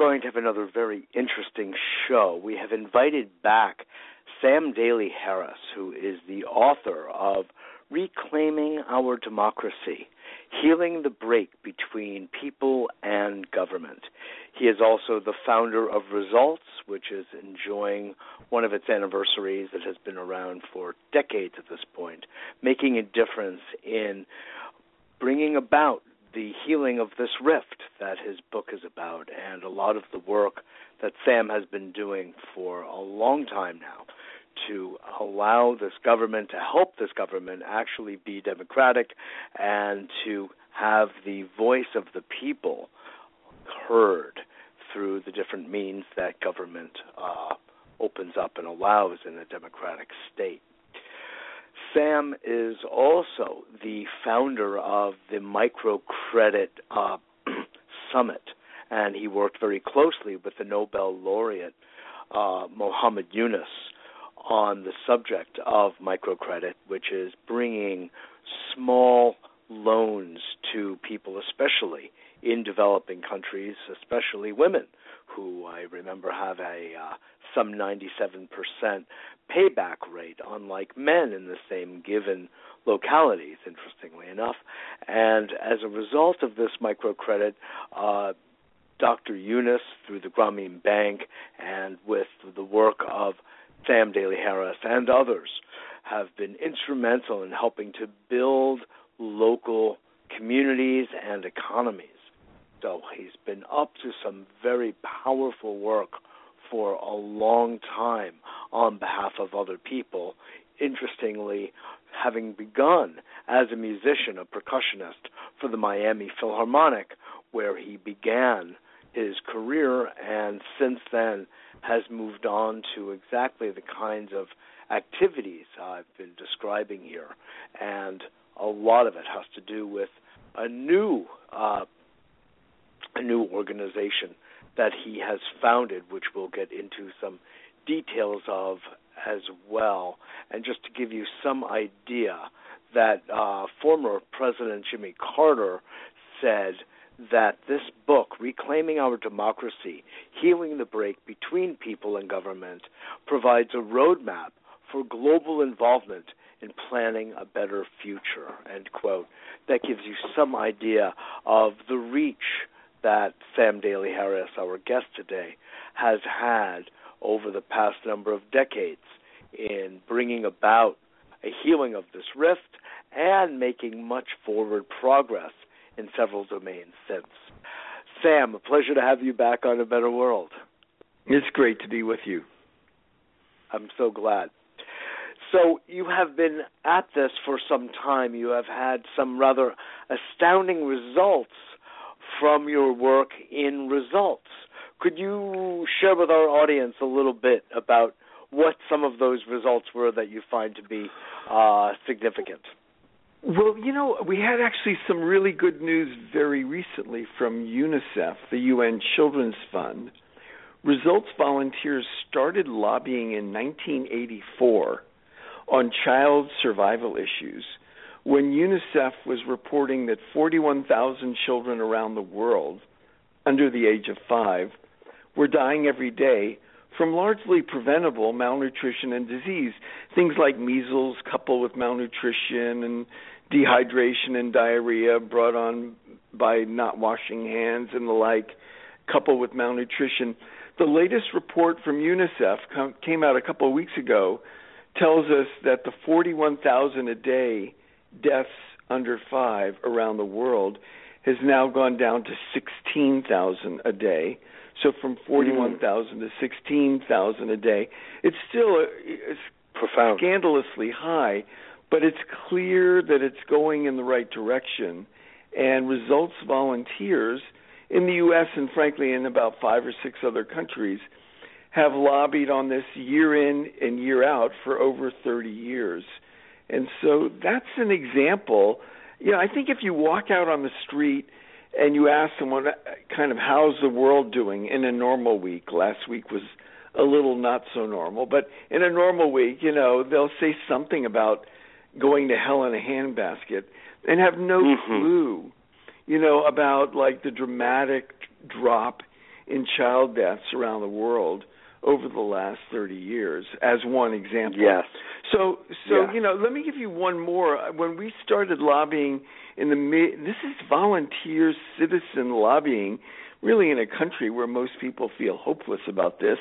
going to have another very interesting show. We have invited back Sam Daley-Harris, who is the author of Reclaiming Our Democracy Healing the Break Between People and Government. He is also the founder of Results, which is enjoying one of its anniversaries that has been around for decades at this point, making a difference in bringing about the healing of this rift that his book is about, and a lot of the work that Sam has been doing for a long time now to allow this government, to help this government actually be democratic and to have the voice of the people heard through the different means that government uh, opens up and allows in a democratic state. Sam is also the founder of the Microcredit uh, Summit, and he worked very closely with the Nobel laureate uh, Muhammad Yunus on the subject of microcredit, which is bringing small loans to people, especially in developing countries, especially women, who I remember have a uh, some 97% payback rate, unlike men in the same given localities, interestingly enough. And as a result of this microcredit, uh, Dr. Yunus, through the Grameen Bank and with the work of Sam Daley-Harris and others, have been instrumental in helping to build local communities and economies. So he's been up to some very powerful work for a long time on behalf of other people. Interestingly, having begun as a musician, a percussionist for the Miami Philharmonic, where he began his career, and since then has moved on to exactly the kinds of activities I've been describing here. And a lot of it has to do with a new uh, a new organization that he has founded, which we'll get into some details of as well. And just to give you some idea, that uh, former President Jimmy Carter said that this book, Reclaiming Our Democracy Healing the Break Between People and Government, provides a roadmap for global involvement in planning a better future. End quote. That gives you some idea of the reach that Sam Daley-Harris, our guest today, has had over the past number of decades in bringing about a healing of this rift and making much forward progress in several domains since. Sam, a pleasure to have you back on A Better World. It's great to be with you. I'm so glad. So, you have been at this for some time. You have had some rather astounding results from your work in results. Could you share with our audience a little bit about what some of those results were that you find to be uh, significant? Well, you know, we had actually some really good news very recently from UNICEF, the UN Children's Fund. Results volunteers started lobbying in 1984 on child survival issues when UNICEF was reporting that 41,000 children around the world under the age of five were dying every day from largely preventable malnutrition and disease. Things like measles, coupled with malnutrition and dehydration and diarrhea brought on by not washing hands and the like, coupled with malnutrition. The latest report from UNICEF came out a couple of weeks ago tells us that the 41,000 a day deaths under 5 around the world has now gone down to 16,000 a day. So from 41,000 mm. to 16,000 a day. It's still a, it's profound scandalously high, but it's clear that it's going in the right direction and results volunteers in the US and frankly in about 5 or 6 other countries have lobbied on this year in and year out for over 30 years. And so that's an example. You know, I think if you walk out on the street and you ask someone kind of how's the world doing in a normal week, last week was a little not so normal. But in a normal week, you know, they'll say something about going to hell in a handbasket and have no mm-hmm. clue, you know, about like the dramatic drop in child deaths around the world over the last 30 years as one example. Yes. So so yeah. you know, let me give you one more. When we started lobbying in the mid this is volunteer citizen lobbying really in a country where most people feel hopeless about this.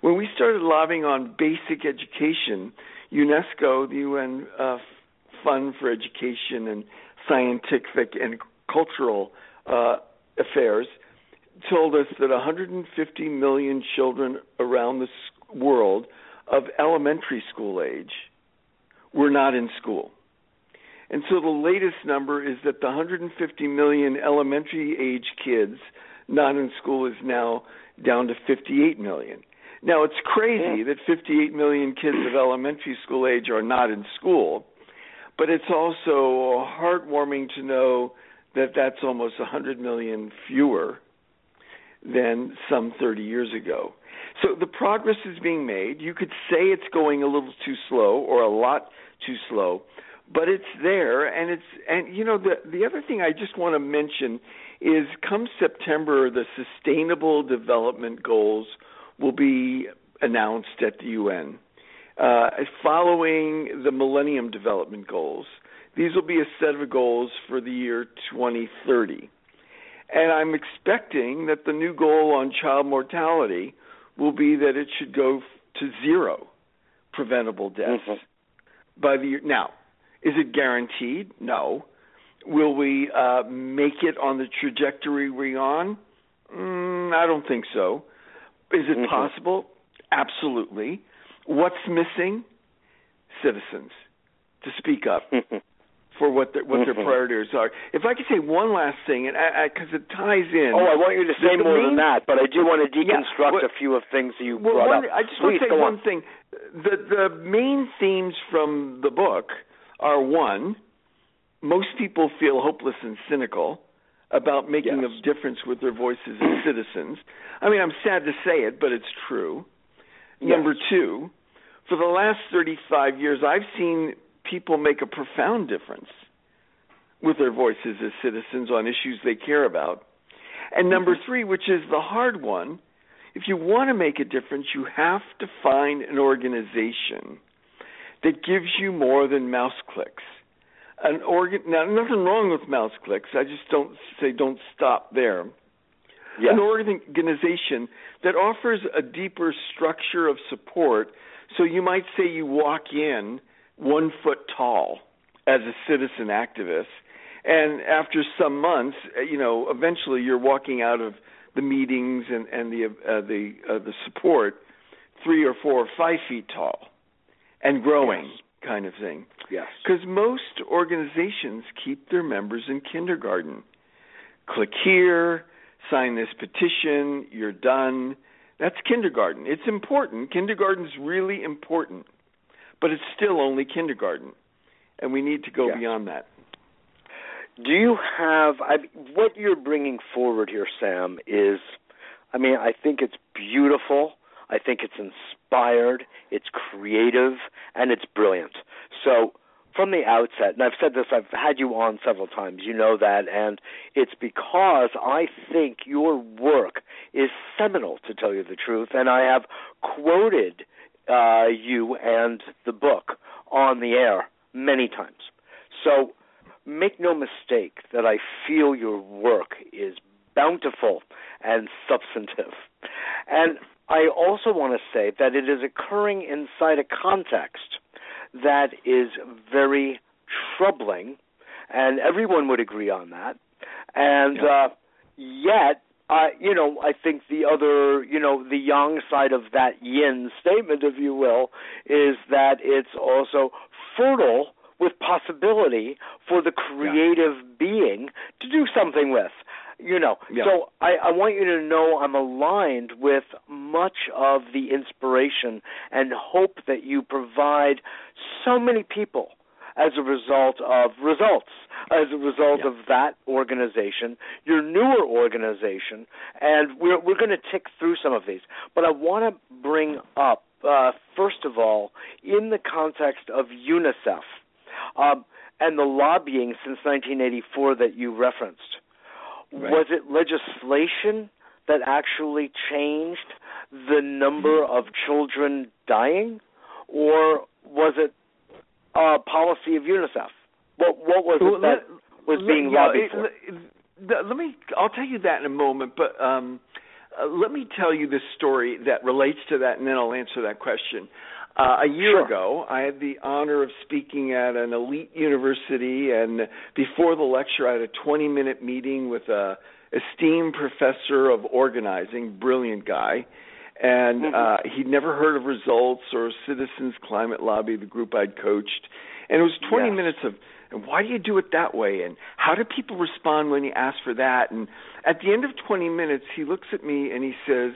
When we started lobbying on basic education, UNESCO, the UN uh, Fund for Education and Scientific and Cultural uh, Affairs, told us that 150 million children around the world of elementary school age were not in school. And so the latest number is that the 150 million elementary age kids not in school is now down to 58 million. Now it's crazy that 58 million kids of elementary school age are not in school, but it's also heartwarming to know that that's almost 100 million fewer than some 30 years ago. So the progress is being made. You could say it's going a little too slow or a lot too slow, but it's there and it's and you know the the other thing I just want to mention is come September the sustainable development goals will be announced at the UN. Uh, following the Millennium Development Goals, these will be a set of goals for the year 2030. And I'm expecting that the new goal on child mortality will be that it should go to zero preventable deaths mm-hmm. by the year. Now, is it guaranteed? No. Will we uh, make it on the trajectory we're on? Mm, I don't think so. Is it mm-hmm. possible? Absolutely. What's missing? Citizens to speak up. For what their, what mm-hmm. priorities are. If I could say one last thing, and because it ties in. Oh, I want you to say more main, than that, but I do want to deconstruct yeah, a few of things you well, brought one, up. I just Please, want to say one on. thing. The the main themes from the book are one, most people feel hopeless and cynical about making yes. a difference with their voices as citizens. I mean, I'm sad to say it, but it's true. Yes. Number two, for the last 35 years, I've seen people make a profound difference with their voices as citizens on issues they care about. And number mm-hmm. three, which is the hard one, if you want to make a difference, you have to find an organization that gives you more than mouse clicks. An organ now nothing wrong with mouse clicks. I just don't say don't stop there. An organization that offers a deeper structure of support. So you might say you walk in one foot tall as a citizen activist, and after some months, uh, you know, eventually you're walking out of the meetings and and the uh, the uh, the support three or four or five feet tall and growing yes. kind of thing. Yes. Because most organizations keep their members in kindergarten. Click here, sign this petition, you're done. That's kindergarten. It's important. Kindergarten's really important but it's still only kindergarten, and we need to go yeah. beyond that. Do you have I, what you're bringing forward here, Sam? Is I mean, I think it's beautiful. I think it's inspired. It's creative, and it's brilliant. So from the outset, and I've said this, I've had you on several times, you know that, and it's because I think your work is seminal, to tell you the truth, and I have quoted uh, you and the book on the air many times. So make no mistake that I feel your work is bountiful and substantive. And I also want to say that it is occurring inside a context that is very troubling, and everyone would agree on that. And yeah. uh, yet, uh, you know, I think the other, you know, the yang side of that yin statement, if you will, is that it's also fertile with possibility for the creative yeah. being to do something with. You know, yeah. so I, I want you to know I'm aligned with much of the inspiration and hope that you provide so many people as a result of results. as a result yeah. of that organization, your newer organization, and we're we're going to tick through some of these. But I want to bring up uh, first of all, in the context of UNICEF um, and the lobbying since 1984 that you referenced. Right. Was it legislation that actually changed the number of children dying, or was it a policy of UNICEF? What what was it that was being yeah, lobbied for? Let, let me. I'll tell you that in a moment, but um, uh, let me tell you this story that relates to that, and then I'll answer that question. Uh, a year sure. ago, I had the honor of speaking at an elite university, and before the lecture, I had a 20-minute meeting with a esteemed professor of organizing, brilliant guy, and mm-hmm. uh, he'd never heard of Results or Citizens Climate Lobby, the group I'd coached, and it was 20 yes. minutes of and why do you do it that way? And how do people respond when you ask for that? And at the end of 20 minutes he looks at me and he says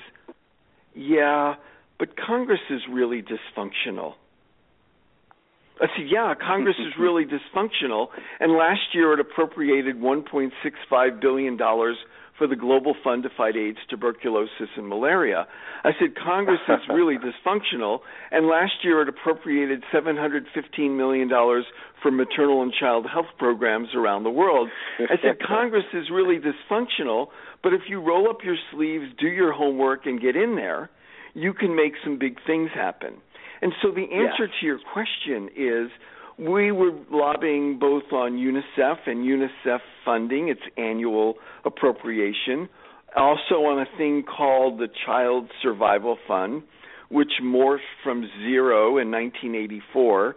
yeah but congress is really dysfunctional. I said, yeah, Congress is really dysfunctional, and last year it appropriated 1.65 billion dollars for the Global Fund to fight AIDS, tuberculosis, and malaria. I said Congress is really dysfunctional, and last year it appropriated $715 million for maternal and child health programs around the world. I said Congress is really dysfunctional, but if you roll up your sleeves, do your homework, and get in there, you can make some big things happen. And so the answer yes. to your question is we were lobbying both on UNICEF and UNICEF funding, its annual appropriation, also on a thing called the Child Survival Fund, which morphed from zero in 1984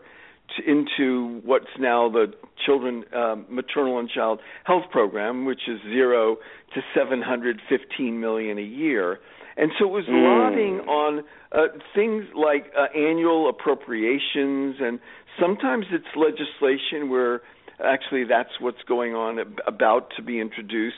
to, into what's now the Children uh, Maternal and Child Health Program, which is zero to 715 million a year. And so it was mm. lobbying on uh, things like uh, annual appropriations, and sometimes it's legislation where actually that's what's going on, about to be introduced,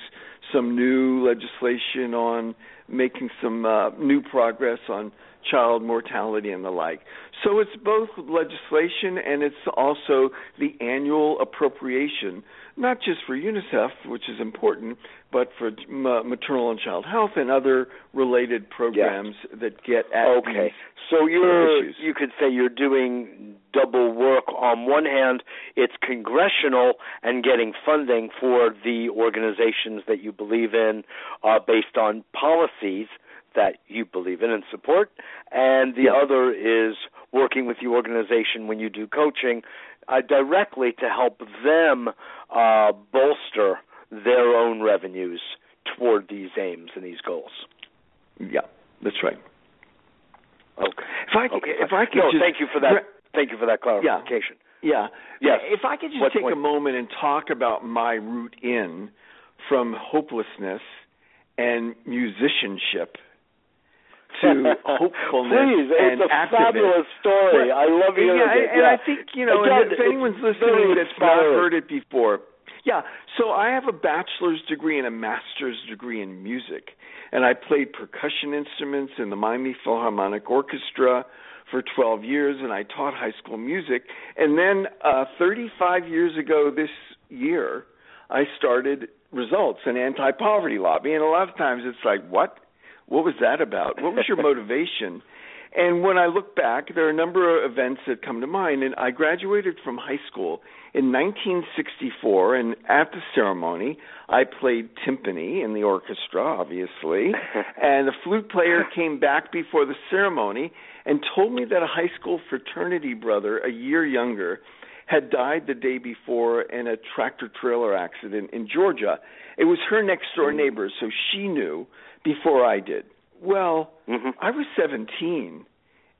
some new legislation on making some uh, new progress on child mortality and the like. So it's both legislation and it's also the annual appropriation not just for UNICEF, which is important, but for m- maternal and child health and other related programs yes. that get at okay. so you're issues. you could say you're doing double work. On one hand, it's congressional and getting funding for the organizations that you believe in, uh, based on policies that you believe in and support, and the yeah. other is working with the organization when you do coaching uh, directly to help them uh, bolster their own revenues toward these aims and these goals. Yeah, that's right. Okay. If I could, okay. if I could no, just, thank you for that. Thank you for that clarification. Yeah. Yes. If I could just what take point? a moment and talk about my route in from hopelessness and musicianship to hopefulness Please, and it's a activism. fabulous story. Well, I love hearing yeah, it. And, yeah. I think you know, Again, if anyone's listening that's not heard it before, yeah. So I have a bachelor's degree and a master's degree in music, and I played percussion instruments in the Miami Philharmonic Orchestra for 12 years, and I taught high school music. And then uh, 35 years ago this year, I started Results, an anti-poverty lobby, and a lot of times it's like, what? What was that about? What was your motivation? And when I look back, there are a number of events that come to mind. And I graduated from high school in 1964, and at the ceremony, I played timpani in the orchestra, obviously. and the flute player came back before the ceremony and told me that a high school fraternity brother, a year younger, had died the day before in a tractor trailer accident in Georgia. It was her next door neighbor, so she knew before I did. Well, mm-hmm. I was 17,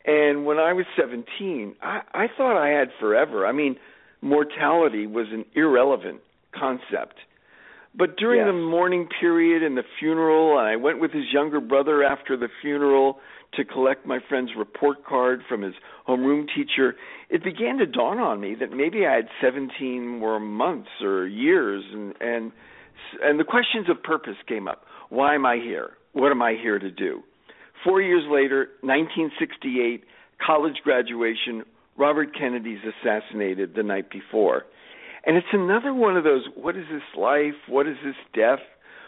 and when I was 17, I, I thought I had forever. I mean, mortality was an irrelevant concept. But during yes. the mourning period and the funeral, and I went with his younger brother after the funeral to collect my friend's report card from his homeroom teacher, it began to dawn on me that maybe I had 17 more months or years, and and and the questions of purpose came up. Why am I here? What am I here to do? Four years later, 1968, college graduation, Robert Kennedy's assassinated the night before. And it's another one of those what is this life? What is this death?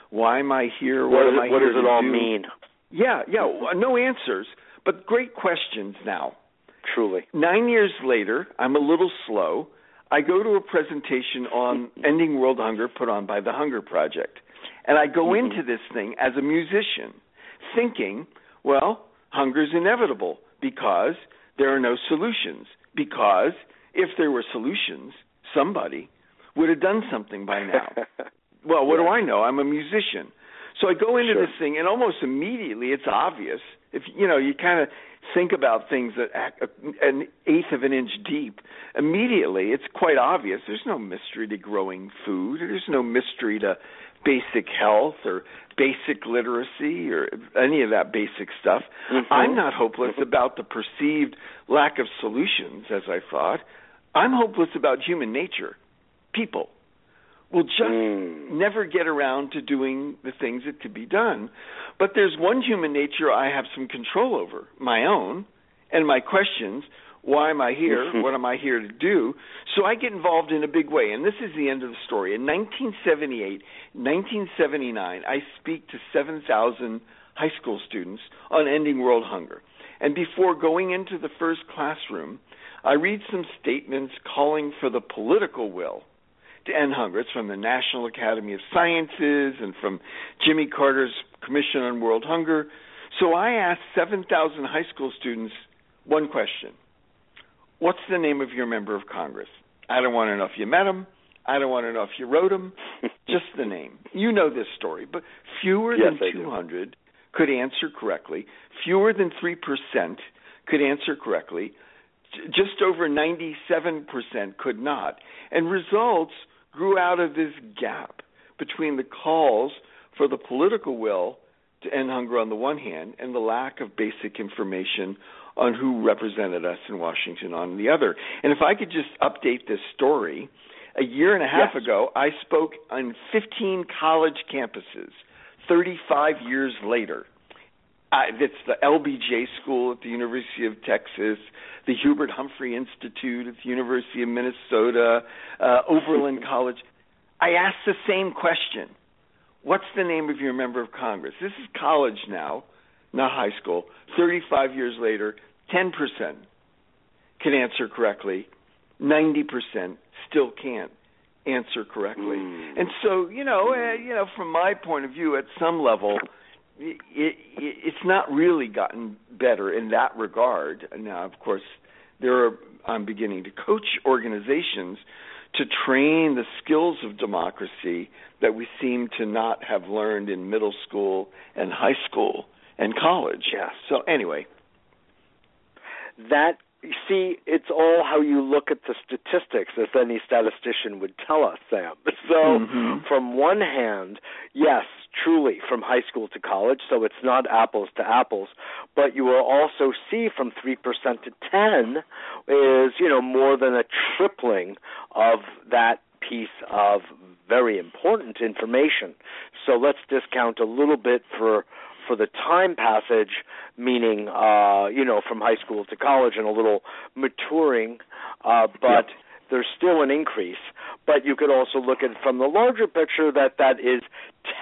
Why am I here? What, what am I what does it all do? mean? Yeah, yeah, no answers, but great questions now. Truly. Nine years later, I'm a little slow. I go to a presentation on ending world hunger put on by the Hunger Project. And I go mm-hmm. into this thing as a musician, thinking, well, hunger's inevitable because there are no solutions. Because if there were solutions, somebody would have done something by now. well, what yeah. do I know? I'm a musician. So I go into sure. this thing, and almost immediately it's obvious. If you know, you kind of think about things that an eighth of an inch deep. Immediately, it's quite obvious. There's no mystery to growing food. There's no mystery to basic health or basic literacy or any of that basic stuff. Mm-hmm. I'm not hopeless about the perceived lack of solutions, as I thought. I'm hopeless about human nature, people will just mm. never get around to doing the things that could be done. But there's one human nature I have some control over, my own, and my questions. Why am I here? What am I here to do? So I get involved in a big way, and this is the end of the story. In 1978, 1979, I speak to 7,000 high school students on ending world hunger. And before going into the first classroom, I read some statements calling for the political will to end hunger. It's from the National Academy of Sciences and from Jimmy Carter's Commission on World Hunger. So I asked 7,000 high school students one question What's the name of your member of Congress? I don't want to know if you met him. I don't want to know if you wrote him. Just the name. You know this story, but fewer yes, than 200 could answer correctly. Fewer than 3% could answer correctly. Just over 97% could not. And results grew out of this gap between the calls for the political will to end hunger on the one hand and the lack of basic information on who represented us in Washington on the other. And if I could just update this story, a year and a half yes. ago, I spoke on 15 college campuses 35 years later. Uh, it's the LBJ School at the University of Texas, the Hubert Humphrey Institute at the University of Minnesota, uh, Oberlin College. I asked the same question What's the name of your member of Congress? This is college now, not high school. 35 years later, 10% can answer correctly, 90% still can't answer correctly. Mm. And so, you know, uh, you know, from my point of view, at some level, it, it, it's not really gotten better in that regard. Now, of course, there are. I'm beginning to coach organizations to train the skills of democracy that we seem to not have learned in middle school and high school and college. Yeah. So anyway, that you see, it's all how you look at the statistics, as any statistician would tell us, Sam. So, mm-hmm. from one hand, yes, truly, from high school to college, so it's not apples to apples, but you will also see from 3% to 10 is, you know, more than a tripling of that piece of very important information. So let's discount a little bit for for the time passage, meaning uh, you know from high school to college and a little maturing, uh, but. Yep. There's still an increase, but you could also look at it from the larger picture that that is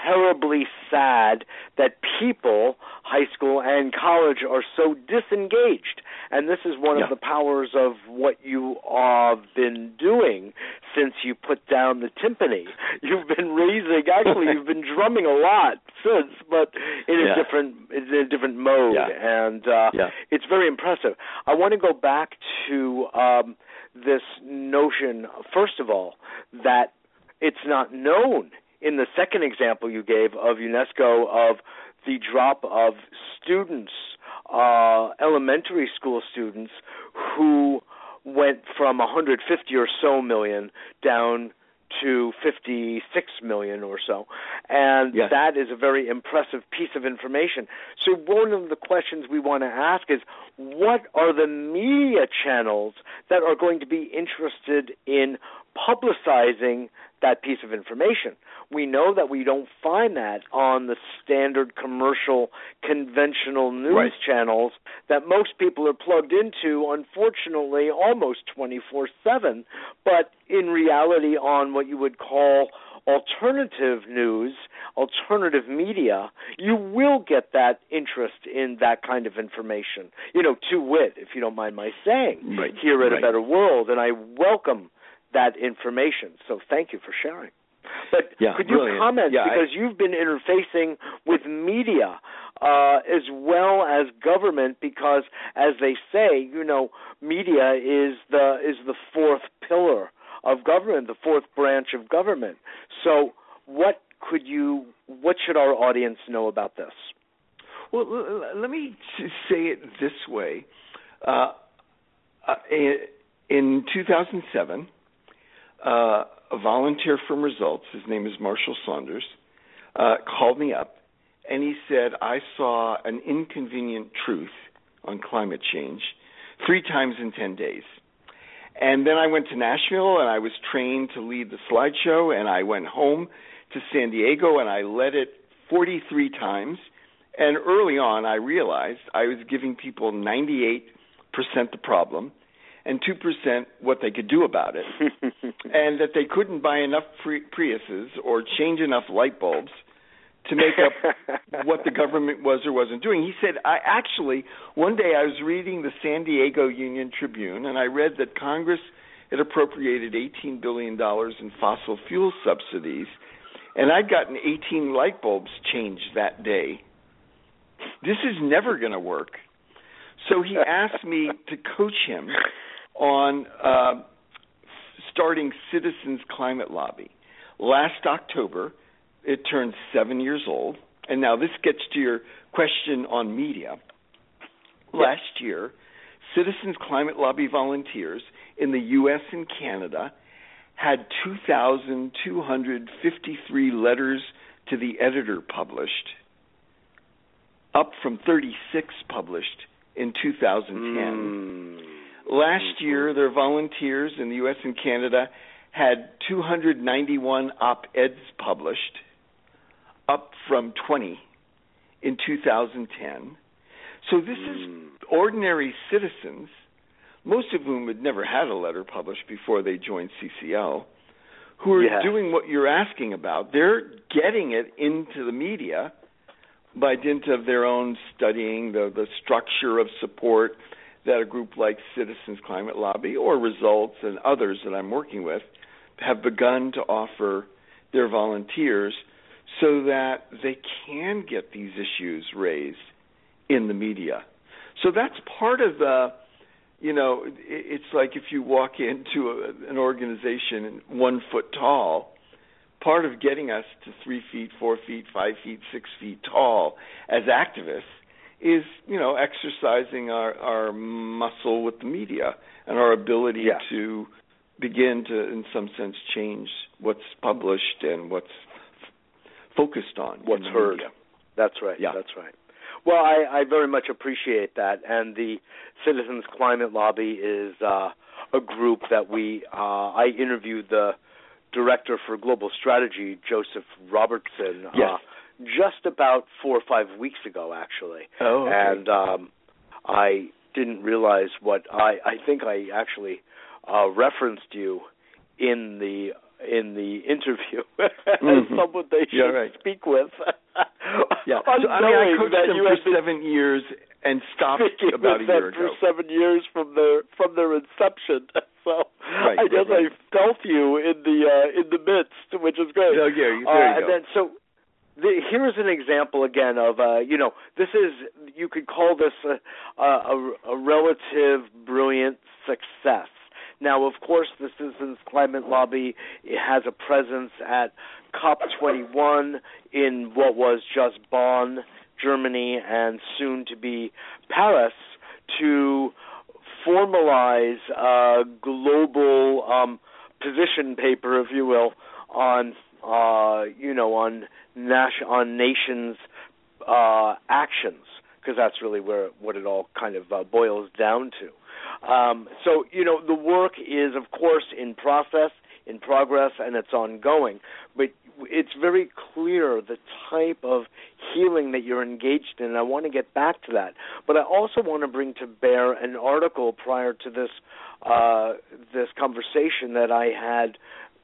terribly sad that people, high school and college, are so disengaged. And this is one yeah. of the powers of what you have been doing since you put down the timpani. You've been raising, actually, you've been drumming a lot since, but in a yeah. different in a different mode, yeah. and uh, it's very impressive. I want to go back to um, this notion, first of all, that it's not known in the second example you gave of UNESCO of the drop of students, uh, elementary school students, who went from 150 or so million down to 56 million or so. And yes. that is a very impressive piece of information. So, one of the questions we want to ask is what are the media channels that are going to be interested in publicizing that piece of information. We know that we don't find that on the standard commercial conventional news right. channels that most people are plugged into unfortunately almost 24/7 but in reality on what you would call alternative news, alternative media, you will get that interest in that kind of information. You know, to wit, if you don't mind my saying, right. here at right. A Better World, and I welcome that information. So thank you for sharing. But yeah, could you brilliant. comment yeah, because I, you've been interfacing with media uh, as well as government because, as they say, you know, media is the is the fourth pillar of government, the fourth branch of government. So, what could you, what should our audience know about this? Well, let me say it this way. Uh, uh in 2007, uh, a volunteer from Results, his name is Marshall Saunders, uh, called me up and he said, I saw an inconvenient truth on climate change three times in 10 days. And then I went to Nashville and I was trained to lead the slideshow and I went home to San Diego and I led it 43 times. And early on I realized I was giving people 98% the problem and 2% what they could do about it. and that they couldn't buy enough Priuses or change enough light bulbs to make up what the government was or wasn't doing. He said, I actually, one day I was reading the San Diego Union Tribune and I read that Congress had appropriated $18 billion in fossil fuel subsidies, and I'd gotten 18 light bulbs changed that day. This is never going to work. So he asked me to coach him on uh, starting Citizens Climate Lobby. Last October, it turned seven years old. And now this gets to your question on media. Last year, Citizens Climate Lobby volunteers in the U.S. and Canada had 2,253 letters to the editor published, up from 36 published in 2010. Mm. Last year, their volunteers in the U.S. and Canada had 291 op eds published up from 20 in 2010. So this mm. is ordinary citizens, most of whom had never had a letter published before they joined CCL, who are yeah. doing what you're asking about. They're getting it into the media by dint of their own studying the the structure of support that a group like Citizens Climate Lobby or Results and others that I'm working with have begun to offer their volunteers so that they can get these issues raised in the media. So that's part of the, you know, it's like if you walk into a, an organization one foot tall, part of getting us to three feet, four feet, five feet, six feet tall as activists is, you know, exercising our, our muscle with the media and our ability yeah. to begin to, in some sense, change what's published and what's focused on what's heard. Media. That's right. Yeah. That's right. Well, I, I very much appreciate that, and the Citizens Climate Lobby is uh, a group that we. Uh, I interviewed the director for global strategy, Joseph Robertson, yes. uh, just about four or five weeks ago, actually. Oh, okay. and um, I didn't realize what I. I think I actually uh, referenced you in the in the interview mm-hmm. as someone they should yeah, right. speak with. yeah, so, I mean, I coached them for seven years and stopped about a year ago. For seven years from their from their inception. So right, I guess right. I felt you in the uh, in the midst, which is great. Yeah, there you uh, and go. then so the, here's an example again of uh, you know this is you could call this a, a, a relative brilliant success. Now, of course, the Citizens Climate Lobby has a presence at COP21 in what was just Bonn, Germany, and soon to be Paris to formalize a global um, position paper, if you will, on uh, you know on nas- on nations' uh, actions, because that's really where what it all kind of uh, boils down to. Um, so, you know, the work is, of course, in process, in progress and it's ongoing, but it's very clear the type of healing that you're engaged in. I want to get back to that, but I also want to bring to bear an article prior to this uh, this conversation that I had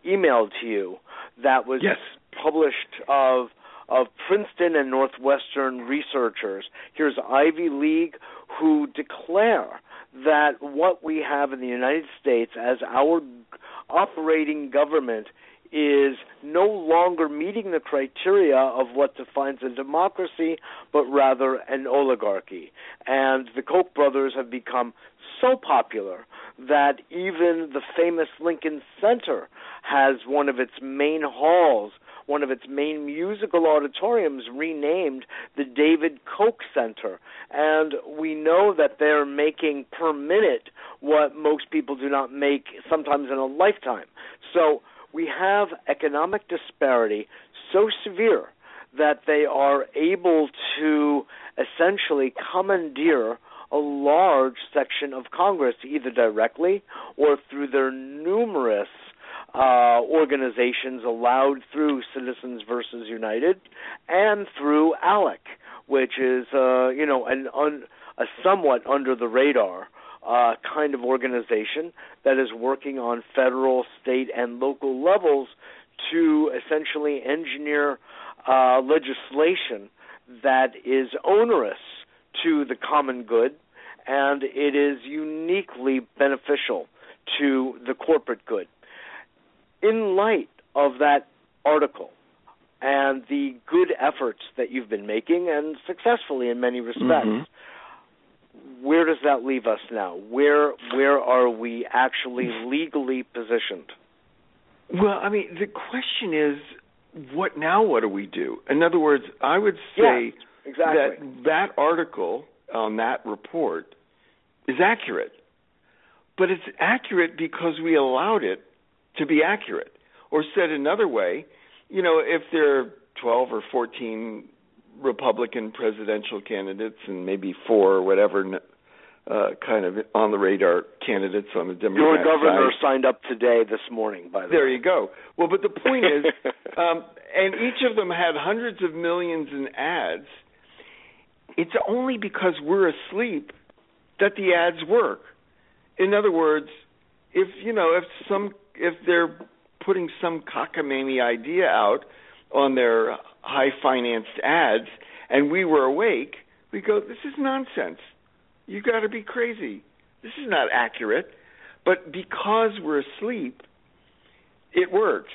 emailed to you that was yes. published of of Princeton and Northwestern researchers. Here's Ivy League who declare that what we have in the United States as our operating government is no longer meeting the criteria of what defines a democracy, but rather an oligarchy. And the Koch brothers have become so popular that even the famous Lincoln Center has one of its main halls one of its main musical auditoriums renamed the David Koch Center. And we know that they're making per minute what most people do not make sometimes in a lifetime. So we have economic disparity so severe that they are able to essentially commandeer a large section of Congress, either directly or through their numerous uh, organizations allowed through Citizens versus United and through ALEC, which is uh, you know an un, a somewhat under the radar uh, kind of organization that is working on federal, state, and local levels to essentially engineer uh, legislation that is onerous to the common good and it is uniquely beneficial to the corporate good in light of that article and the good efforts that you've been making and successfully in many respects, mm-hmm. where does that leave us now? Where where are we actually legally positioned? Well, I mean, the question is, what now? What do we do? In other words, I would say yeah, exactly. that that article on that report is accurate, but it's accurate because we allowed it to be accurate. Or said another way, you know, if there are 12 or 14 Republican presidential candidates and maybe four or whatever uh, kind of on the radar candidates on the Democratic side. Your governor side. signed up today, this morning, by the there way. There you go. Well, but the point is, um, and each of them had hundreds of millions in ads. It's only because we're asleep that the ads work. In other words, if you know, if some if they're putting some cockamamie idea out on their high financed ads and we were awake, we go, This is nonsense. You gotta be crazy. This is not accurate. But because we're asleep, it works.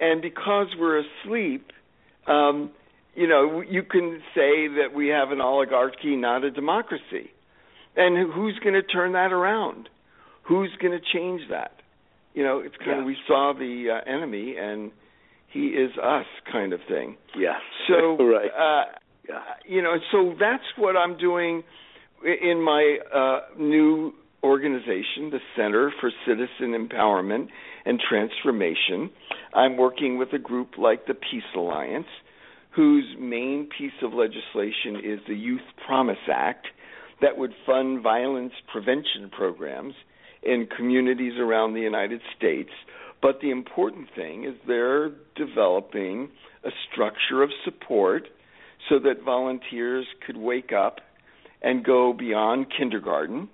And because we're asleep, um, you know, you can say that we have an oligarchy, not a democracy. And who's going to turn that around? Who's going to change that? you know, it's kind yeah. of we saw the uh, enemy and he is us kind of thing. Yeah. So right. Uh, yeah. You know, so that's what I'm doing in my uh, new organization, the Center for Citizen Empowerment and Transformation. I'm working with a group like the Peace Alliance, whose main piece of legislation is the Youth Promise Act that would fund violence prevention programs in communities around the United States. But the important thing is they're developing a structure of support so that volunteers could wake up and go beyond kindergarten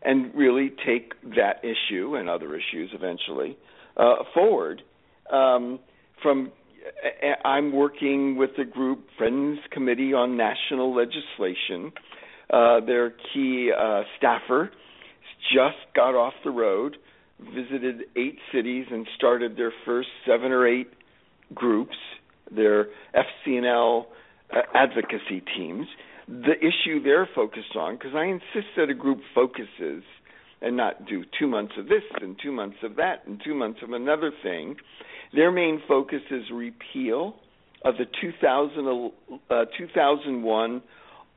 and really take that issue and other issues eventually uh, forward. Um, from I'm working with the group Friends Committee on National Legislation. Uh, their key uh, staffer just got off the road, visited eight cities, and started their first seven or eight groups, their FCNL uh, advocacy teams. The issue they're focused on, because I insist that a group focuses and not do two months of this and two months of that and two months of another thing. Their main focus is repeal of the 2000, uh, 2001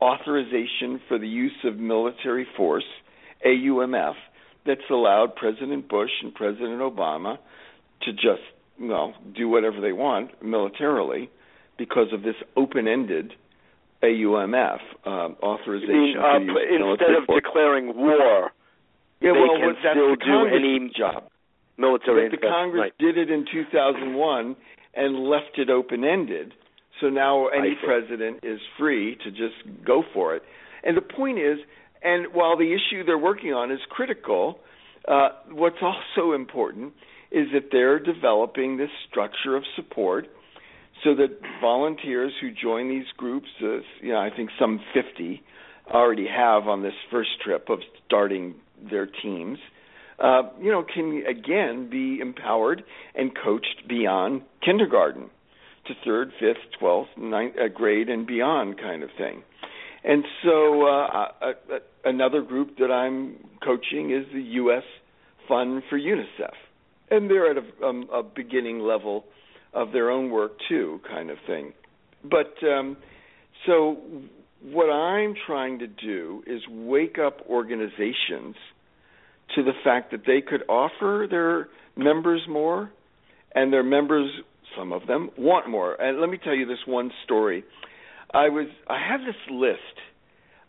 authorization for the use of military force AUMF that's allowed President Bush and President Obama to just well do whatever they want militarily because of this open-ended AUMF um, authorization. Mean, uh, instead of force. declaring war, yeah, they well, can still do any job. Military. But the Congress right. did it in 2001 and left it open ended. So now any president is free to just go for it. And the point is, and while the issue they're working on is critical, uh, what's also important is that they're developing this structure of support so that volunteers who join these groups, uh, you know, I think some 50 already have on this first trip of starting their teams, uh, you know, can again be empowered and coached beyond kindergarten to third, fifth, twelfth, ninth uh, grade and beyond, kind of thing. And so, uh, uh, another group that I'm coaching is the U.S. Fund for UNICEF, and they're at a, um, a beginning level of their own work too, kind of thing. But um, so, what I'm trying to do is wake up organizations to the fact that they could offer their members more, and their members, some of them, want more. And let me tell you this one story. I was I have this list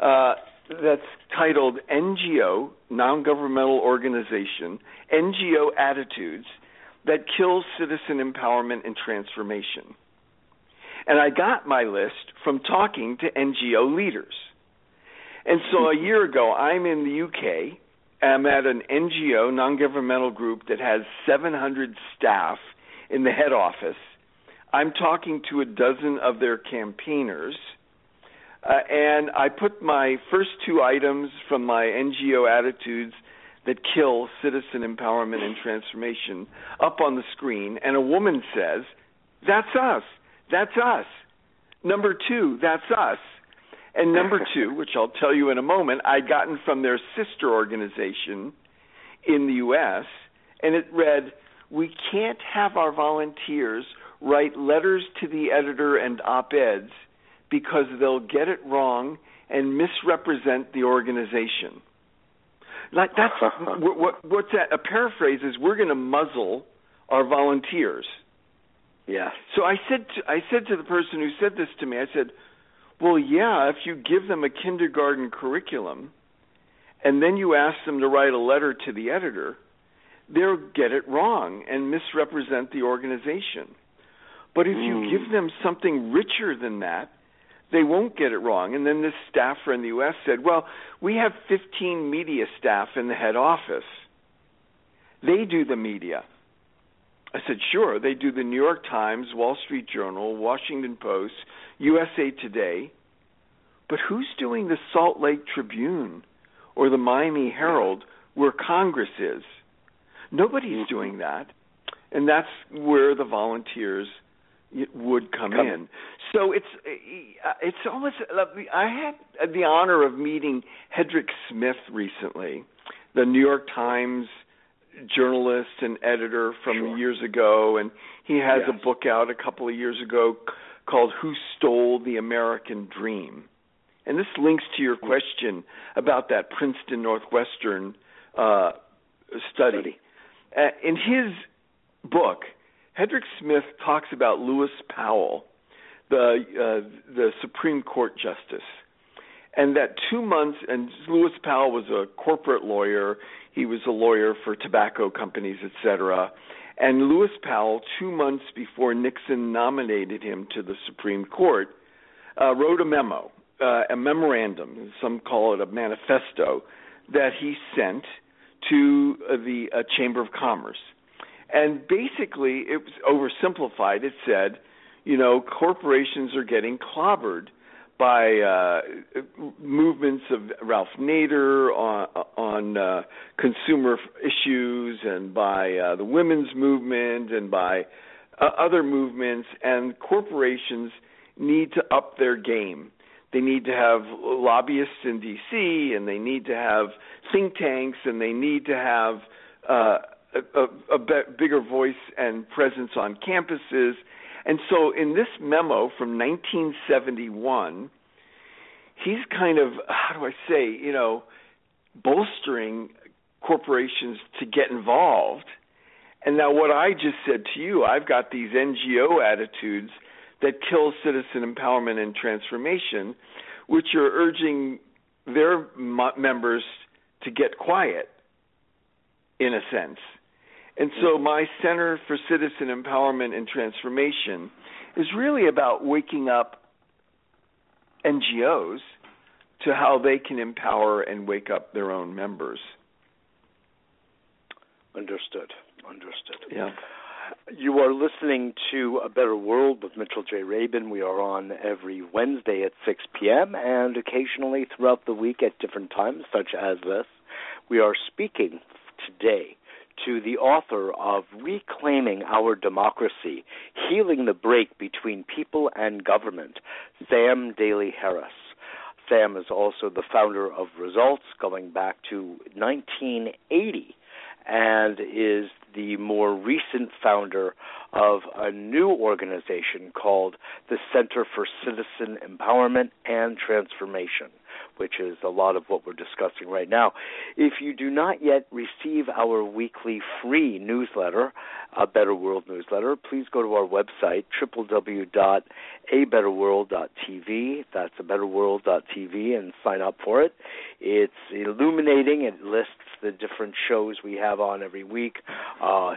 uh, that's titled NGO, non-governmental organization, NGO attitudes that kill citizen empowerment and transformation. And I got my list from talking to NGO leaders. And so a year ago, I'm in the UK am at an NGO, non governmental group, that has 700 staff in the head office. I'm talking to a dozen of their campaigners. Uh, and I put my first two items from my NGO attitudes that kill citizen empowerment and transformation up on the screen, and a woman says, That's us. That's us. Number two, that's us. And number two, which I'll tell you in a moment, I'd gotten from their sister organization in the U.S., and it read, We can't have our volunteers write letters to the editor and op eds because they'll get it wrong and misrepresent the organization. Like that's what, what what's that? A paraphrase is we're going to muzzle our volunteers. Yeah. So I said to, I said to the person who said this to me, I said, well, yeah, if you give them a kindergarten curriculum and then you ask them to write a letter to the editor, they'll get it wrong and misrepresent the organization. But if you hmm. give them something richer than that, they won't get it wrong. And then this staffer in the U.S. said, Well, we have 15 media staff in the head office. They do the media. I said, Sure. They do the New York Times, Wall Street Journal, Washington Post, USA Today, but who's doing the Salt Lake Tribune or the Miami Herald where Congress is? Nobody's mm-hmm. doing that. And that's where the volunteers would come, come, in. So it's uh, it's almost I had the honor of meeting Hedrick Smith recently, the New York Times journalist and editor from sure. years ago and he has yes. a book out a couple of years ago called Who Stole the American Dream. And this links to your question about that Princeton Northwestern uh, study. Uh, in his book, Hedrick Smith talks about Lewis Powell, the uh, the Supreme Court justice, and that two months. And Lewis Powell was a corporate lawyer. He was a lawyer for tobacco companies, etc. And Lewis Powell, two months before Nixon nominated him to the Supreme Court, uh, wrote a memo, uh, a memorandum, some call it a manifesto, that he sent to uh, the uh, Chamber of Commerce. And basically, it was oversimplified. It said, you know, corporations are getting clobbered by uh, movements of Ralph Nader on, on uh, consumer issues and by uh, the women's movement and by uh, other movements, and corporations need to up their game. They need to have lobbyists in D.C. and they need to have think tanks and they need to have uh, a, a, a bigger voice and presence on campuses and so in this memo from 1971, he's kind of, how do I say, you know, bolstering corporations to get involved. And now what I just said to you, I've got these NGO attitudes that kill citizen empowerment and transformation, which are urging their members to get quiet, in a sense. And so my Center for Citizen Empowerment and Transformation is really about waking up NGOs to how they can empower and wake up their own members. Understood. Understood. Yeah. You are listening to A Better World with Mitchell J. Rabin. We are on every Wednesday at 6 p.m. and occasionally throughout the week at different times, such as this. We are speaking today to the author of Reclaiming Our Democracy Healing the Break Between People and Government, Sam Daley-Harris. Sam is also the founder of Results going back to 1980 and is the more recent founder of a new organization called the Center for Citizen Empowerment and Transformation which is a lot of what we're discussing right now. If you do not yet receive our weekly free newsletter, a Better World newsletter, please go to our website, www.abetterworld.tv. That's a abetterworld.tv and sign up for it. It's illuminating. It lists the different shows we have on every week. Uh,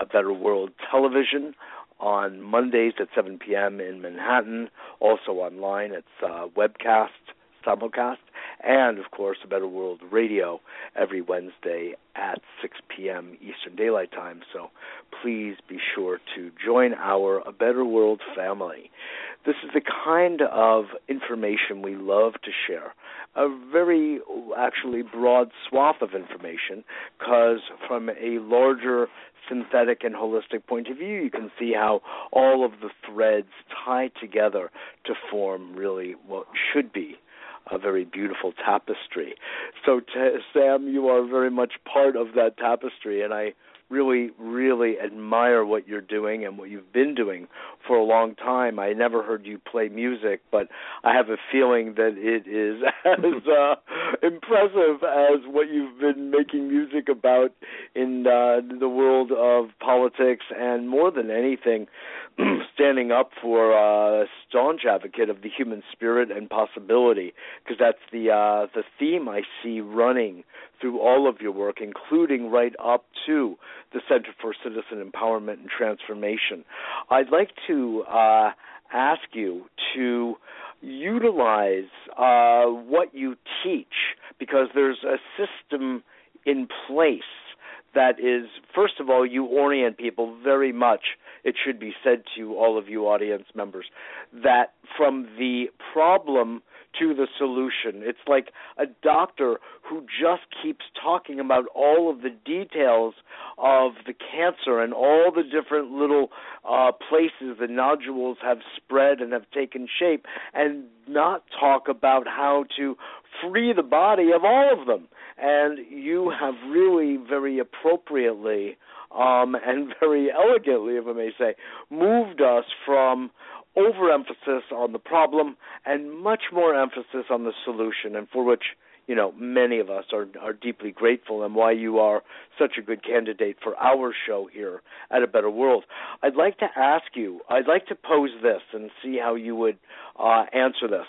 a Better World Television on Mondays at 7 p.m. in Manhattan. Also online, it's uh, webcast simulcast, and of course, A Better World Radio every Wednesday at 6 p.m. Eastern Daylight Time. So please be sure to join our A Better World family. This is the kind of information we love to share. A very, actually, broad swath of information, because from a larger synthetic and holistic point of view, you can see how all of the threads tie together to form really what should be a very beautiful tapestry. So, Sam, you are very much part of that tapestry, and I really, really admire what you're doing and what you've been doing for a long time. I never heard you play music, but I have a feeling that it is as uh, impressive as what you've been making music about in uh, the world of politics, and more than anything, standing up for a uh, staunch advocate of the human spirit and possibility, because that's the uh, the theme I see running through all of your work, including right up to the Center for Citizen Empowerment and Transformation. I'd like to uh, ask you to utilize uh, what you teach because there's a system in place that is, first of all, you orient people very much. It should be said to all of you audience members that from the problem to the solution. It's like a doctor who just keeps talking about all of the details of the cancer and all the different little uh, places the nodules have spread and have taken shape, and not talk about how to free the body of all of them. And you have really very appropriately um, and very elegantly, if I may say, moved us from overemphasis on the problem and much more emphasis on the solution, and for which you know many of us are are deeply grateful, and why you are such a good candidate for our show here at a Better World. I'd like to ask you. I'd like to pose this and see how you would uh, answer this.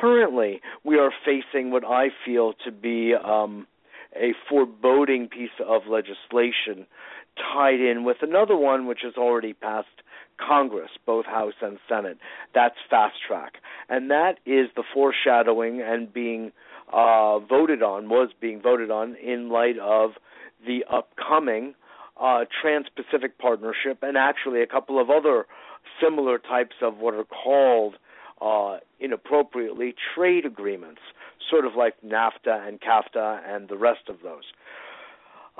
Currently, we are facing what I feel to be um, a foreboding piece of legislation tied in with another one which has already passed Congress, both House and Senate. That's fast track. And that is the foreshadowing and being uh, voted on, was being voted on in light of the upcoming uh, Trans Pacific Partnership and actually a couple of other similar types of what are called uh, inappropriately trade agreements, sort of like NAFTA and CAFTA and the rest of those.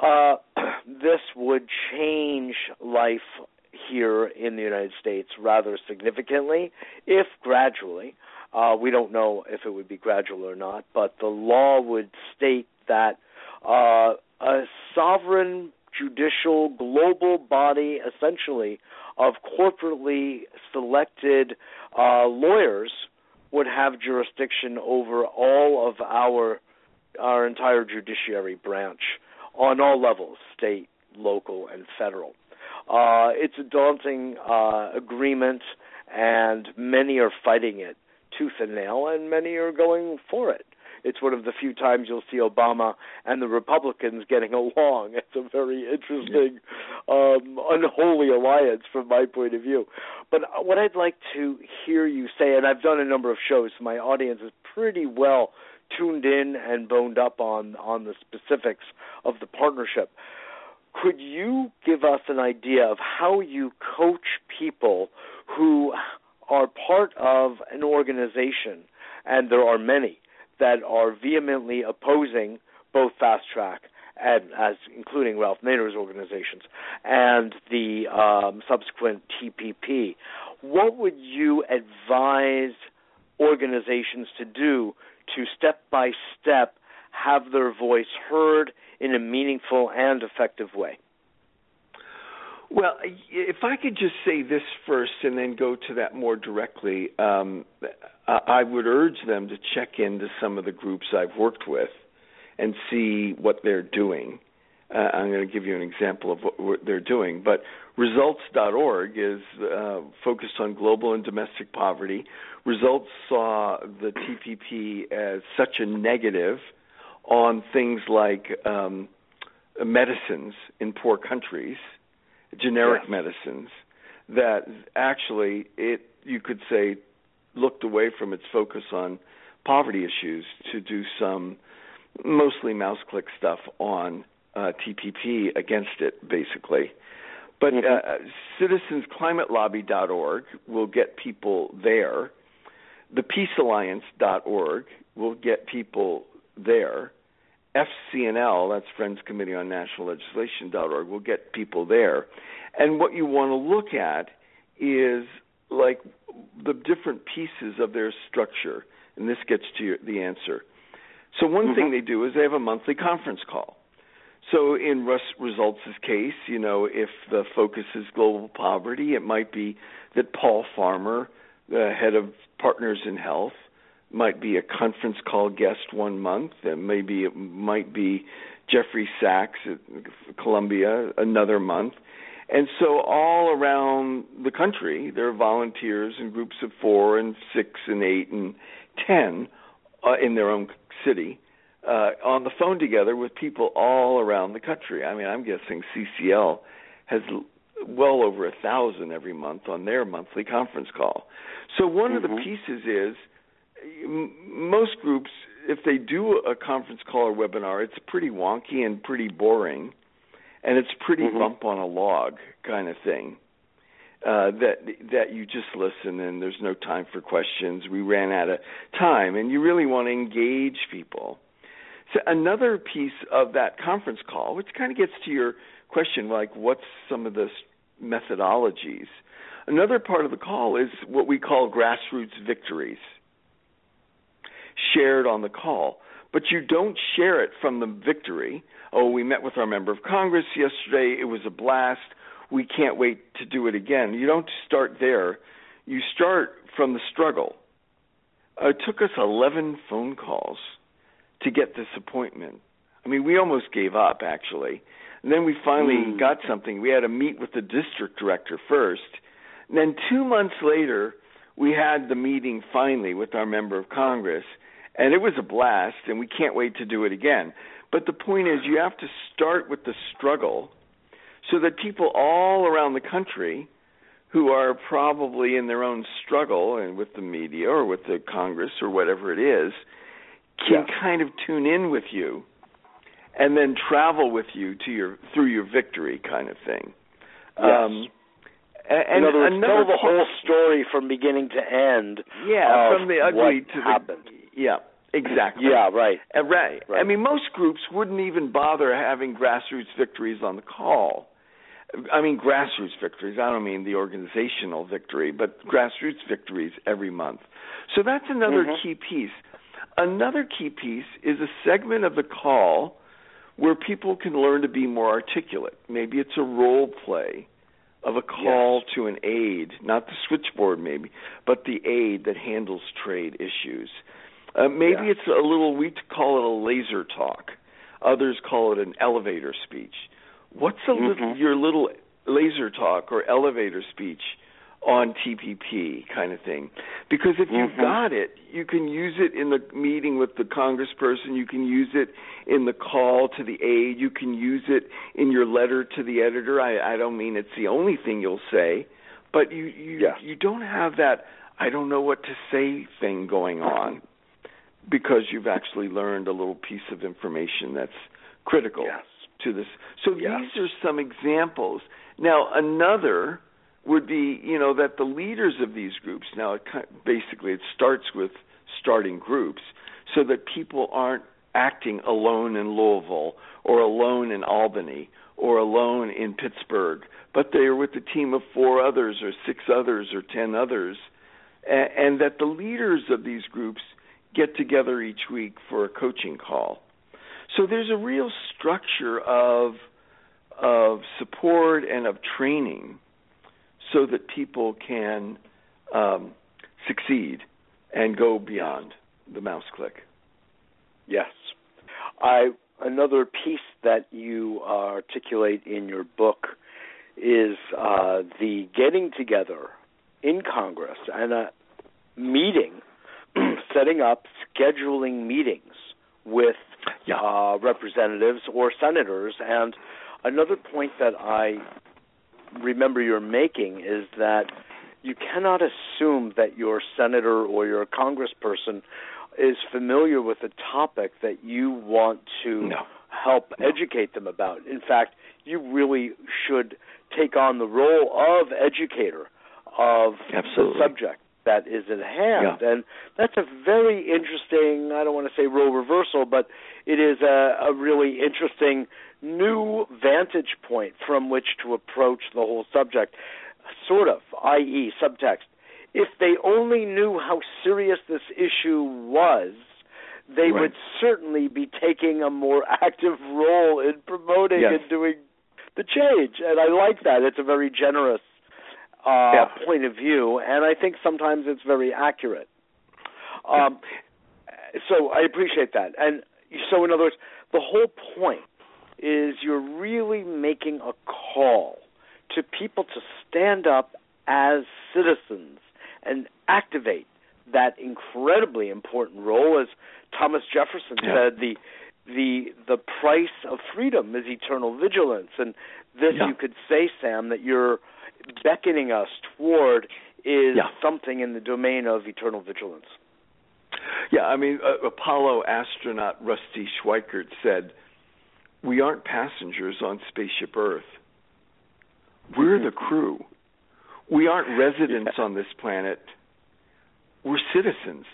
Uh, this would change life here in the United States rather significantly, if gradually. Uh, we don't know if it would be gradual or not, but the law would state that uh, a sovereign judicial global body, essentially, of corporately selected uh, lawyers would have jurisdiction over all of our our entire judiciary branch on all levels, state, local, and federal. Uh, it's a daunting uh, agreement, and many are fighting it tooth and nail, and many are going for it. it's one of the few times you'll see Obama and the Republicans getting along. It's a very interesting, um, unholy alliance from my point of view. But what I'd like to hear you say, and I've done a number of shows, so my audience is pretty well tuned in and boned up on on the specifics of the partnership. Could you give us an idea of how you coach people who are part of an organization, and there are many that are vehemently opposing both Fast Track and as including Ralph Nader's organizations and the um, subsequent TPP. What would you advise organizations to do to step by step have their voice heard in a meaningful and effective way? Well, if I could just say this first and then go to that more directly, um, I would urge them to check into some of the groups I've worked with and see what they're doing. Uh, I'm going to give you an example of what, they're doing. But results.org is uh, focused on global and domestic poverty. Results saw the TPP as such a negative on things like um, medicines in poor countries generic yes. medicines that actually it you could say looked away from its focus on poverty issues to do some mostly mouse click stuff on uh, TPP against it, basically. But mm-hmm. uh, citizensclimatelobby.org will get people there. The Peace peacealliance.org will get people there. FCNL, that's Friends Committee on National Legislation.org, will get people there. And what you want to look at is like the different pieces of their structure, and this gets to your, the answer. So one mm-hmm. thing they do is they have a monthly conference call. So in Russ Results' case, you know, if the focus is global poverty, it might be that Paul Farmer, the head of Partners in Health, might be a conference call guest one month, and maybe it might be Jeffrey Sachs at Columbia another month. And so all around the country, there are volunteers in groups of four and six and eight and ten uh, in their own city uh, on the phone together with people all around the country. I mean, I'm guessing CCL has well over a thousand every month on their monthly conference call. So one mm-hmm. of the mm-hmm. pieces is most groups, if they do a conference call or webinar, it's pretty wonky and pretty boring, and it's pretty mm-hmm. bump on a log kind of thing. Uh, that that you just listen and there's no time for questions. We ran out of time, and you really want to engage people. So another piece of that conference call, which kind of gets to your question, like what's some of the methodologies. Another part of the call is what we call grassroots victories shared on the call. But you don't share it from the victory. Oh, we met with our member of Congress yesterday. It was a blast. We can't wait to do it again. You don't start there. You start from the struggle. Uh, it took us 11 phone calls to get this appointment. I mean, we almost gave up, actually. And then we finally mm. got something. We had to meet with the district director first. And then two months later, we had the meeting finally with our member of Congress and it was a blast and we can't wait to do it again but the point is you have to start with the struggle so that people all around the country who are probably in their own struggle and with the media or with the congress or whatever it is can yeah. kind of tune in with you and then travel with you to your through your victory kind of thing yes. um and in other words, tell the whole story from beginning to end. Yeah, from the ugly to happened. the yeah, exactly. Yeah, right. Uh, right. right. I mean, most groups wouldn't even bother having grassroots victories on the call. I mean, grassroots victories. I don't mean the organizational victory, but grassroots victories every month. So that's another mm-hmm. key piece. Another key piece is a segment of the call where people can learn to be more articulate. Maybe it's a role play of a call yes. to an aide, not the switchboard maybe, but the aide that handles trade issues. Uh, maybe yeah. it's a little, we call it a laser talk. Others call it an elevator speech. What's a mm-hmm. little, your little laser talk or elevator speech on TPP kind of thing. Because if you've Mhm. got it, you can use it in the meeting with the congressperson, you can use it in the call to the aide, you can use it in your letter to the editor. I, I don't mean it's the only thing you'll say, but you you Yes. you don't have that I don't know what to say thing going on because you've actually learned a little piece of information that's critical Yes. to this. So Yes. these are some examples. Now another would be, you know, that the leaders of these groups. Now, it ki- basically, it starts with starting groups so that people aren't acting alone in Louisville or alone in Albany or alone in Pittsburgh, but they are with a team of four others or six others or ten others, and, and that the leaders of these groups get together each week for a coaching call. So there's a real structure of of support and of training so that people can um, succeed and go beyond the mouse click. Yes. I another piece that you uh, articulate in your book is uh, the getting together in Congress and a meeting, setting up, scheduling meetings with Yeah. uh, representatives or senators. And another point that I remember you're making is that you cannot assume that your senator or your congressperson is familiar with a topic that you want to No. help No. educate them about. In fact, you really should take on the role of educator of Absolutely. the subject that is at hand. Yeah. And that's a very interesting, I don't want to say role reversal, but it is a, a really interesting new vantage point from which to approach the whole subject. Sort of, i.e., subtext. If they only knew how serious this issue was, they Right. would certainly be taking a more active role in promoting Yes. and doing the change. And I like that. It's a very generous uh, Yeah. point of view, and I think sometimes it's very accurate. Um, so I appreciate that. And so, in other words, the whole point is you're really making a call to people to stand up as citizens and activate that incredibly important role, as Thomas Jefferson Yeah. said. The the the price of freedom is eternal vigilance, and this Yeah. you could say, Sam, that you're beckoning us toward is Yeah. something in the domain of eternal vigilance. Yeah, I mean, uh, Apollo astronaut Rusty Schweickart said, "We aren't passengers on spaceship Earth. We're the crew. We aren't residents on this planet. We're citizens."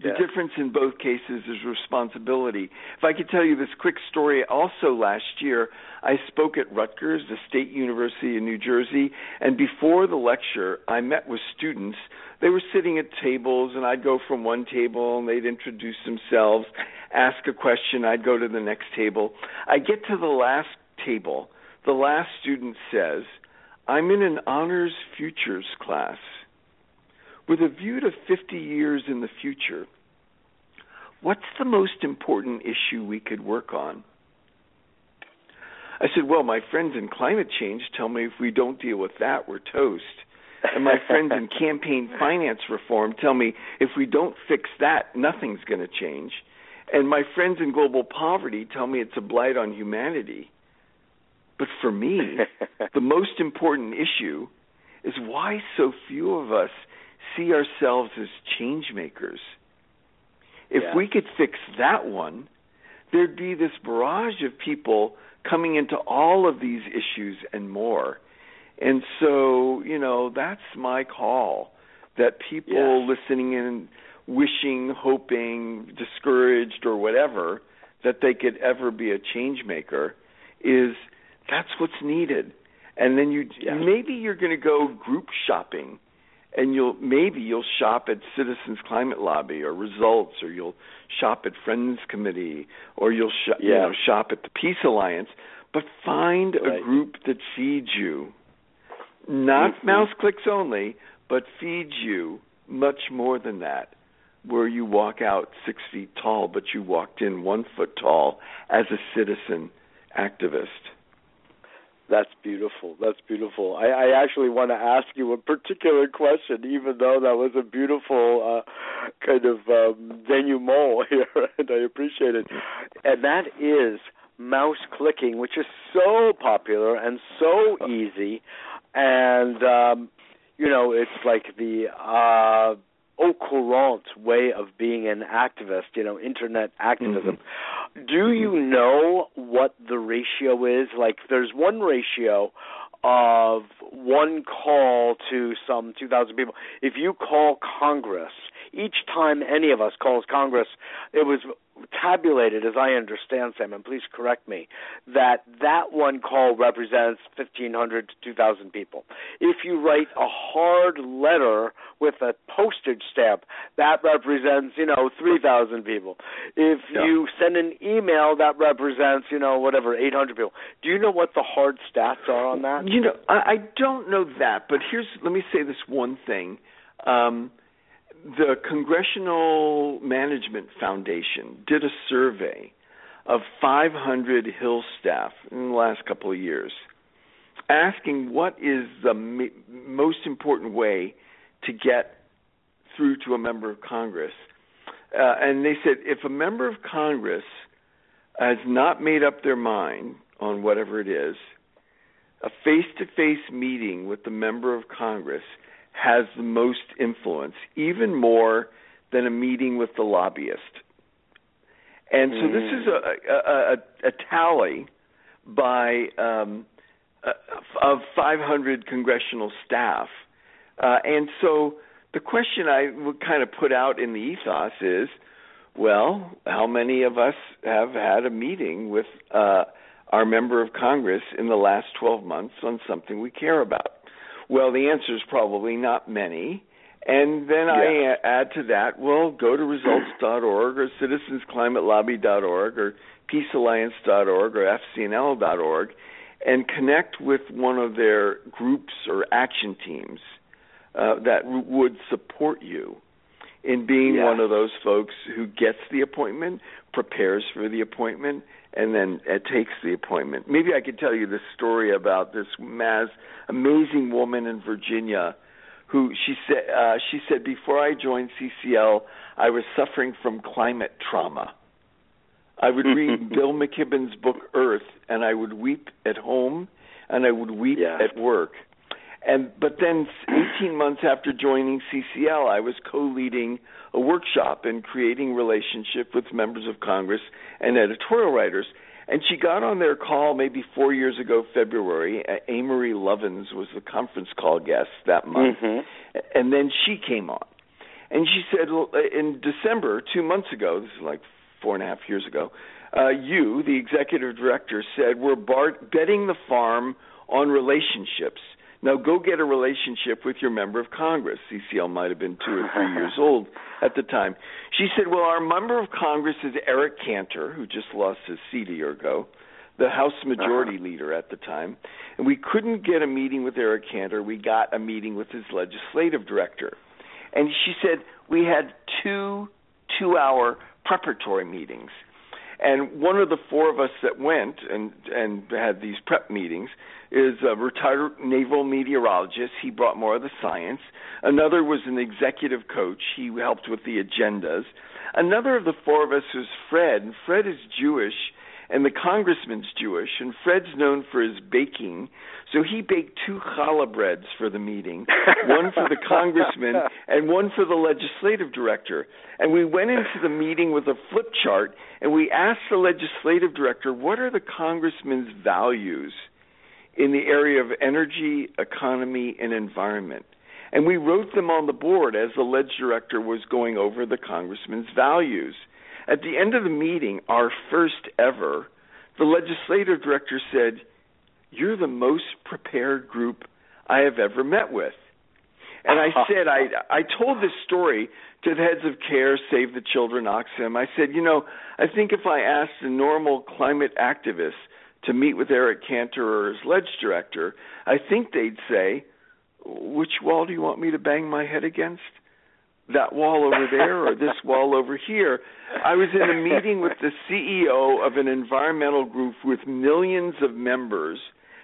The Yeah. difference in both cases is responsibility. If I could tell you this quick story, also last year I spoke at Rutgers, the State University in New Jersey, and before the lecture I met with students. They were sitting at tables, and I'd go from one table and they'd introduce themselves, ask a question, I'd go to the next table. I get to the last table. The last student says, I'm in an honors futures class. With a view to 50 years in the future, what's the most important issue we could work on? I said, Well, my friends in climate change tell me if we don't deal with that, we're toast. And my friends in campaign finance reform tell me if we don't fix that, nothing's going to change. And my friends in global poverty tell me it's a blight on humanity. But for me, the most important issue is why so few of us see ourselves as change makers. If Yeah. we could fix that one, there'd be this barrage of people coming into all of these issues and more. And so, you know, that's my call that people Yes. listening in, wishing, hoping, discouraged, or whatever, that they could ever be a change maker is that's what's needed. And then you Yes. maybe you're going to go group shopping and you'll maybe you'll shop at Citizens Climate Lobby or Results or you'll shop at Friends Committee or you'll sh- you know shop at the Peace Alliance. But find a group that feeds you. Not Mhm. mouse clicks only but feeds you much more than that. Where you walk out 6 feet tall but you walked in 1 foot tall as a citizen activist That's beautiful. That's beautiful. I, I actually want to ask you a particular question, even though that was a beautiful uh, kind of um, denouement here, and I appreciate it. And that is mouse clicking, which is so popular and so easy, and um, you know, it's like the uh, au courant way of being an activist, you know, internet activism. Mm-hmm. Do you mm-hmm. know what the ratio is? Like, there's one ratio of one call to some 2,000 people. If you call Congress, each time any of us calls Congress, it was tabulated, as I understand, Sam, and please correct me, that that one call represents 1,500 to 2,000 people. If you write a hard letter with a postage stamp, that represents, you know, 3,000 people. If yeah. you send an email, that represents, you know, whatever, 800 people. Do you know what the hard stats are on that? You know, I, I don't know that, but here's, let me say this one thing. Um, the Congressional Management Foundation did a survey of 500 Hill staff in the last couple of years, asking what is the most important way to get through to a member of Congress. Uh, and they said if a member of Congress has not made up their mind on whatever it is, a face to face meeting with the member of Congress has the most influence, even more than a meeting with the lobbyist. And so this is a, a, a, a tally by um, uh, of 500 congressional staff. Uh, and so the question I would kind of put out in the ethos is, well, how many of us have had a meeting with uh, our member of Congress in the last 12 months on something we care about? Well, the answer is probably not many. And then yeah. I add to that, well, go to results.org or citizensclimatelobby.org or peacealliance.org or fcnl.org and connect with one of their groups or action teams uh, that would support you in being yeah. one of those folks who gets the appointment, prepares for the appointment, and then it takes the appointment. Maybe I could tell you this story about this Maz, amazing woman in Virginia who she said uh, she said before I joined CCL I was suffering from climate trauma. I would read Bill McKibben's book Eaarth and I would weep at home and I would weep yeah. at work. And but then 18 months after joining CCL, I was co-leading a workshop in creating relationship with members of Congress and editorial writers. And she got on their call maybe four years ago, February. Amory Lovins was the conference call guest that month, mm-hmm. and then she came on, and she said in December, two months ago, this is like four and a half years ago, uh, you, the executive director, said we're bar- betting the farm on relationships now go get a relationship with your member of Congress. CCL might have been two or three years old at the time. She said, Well, our member of Congress is Eric Cantor, who just lost his seat a year ago, the House Majority uh-huh. Leader at the time. And we couldn't get a meeting with Eric Cantor. We got a meeting with his legislative director. And she said, We had two two hour preparatory meetings. And one of the four of us that went and and had these prep meetings is a retired naval meteorologist. He brought more of the science. Another was an executive coach. He helped with the agendas. Another of the four of us was Fred, and Fred is Jewish, and the congressman's Jewish, and Fred's known for his baking. So he baked two challah breads for the meeting, one for the congressman and one for the legislative director. And we went into the meeting with a flip chart, and we asked the legislative director, what are the congressman's values? in the area of energy, economy, and environment. And we wrote them on the board as the ledge director was going over the congressman's values. At the end of the meeting, our first ever, the legislative director said, You're the most prepared group I have ever met with. And I said, I I told this story to the heads of CARE, Save the Children, Oxfam. I said, you know, I think if I asked a normal climate activist to meet with Eric Cantor or his ledge director, I think they'd say, "Which wall do you want me to bang my head against? That wall over there or this wall over here?" I was in a meeting with the CEO of an environmental group with millions of members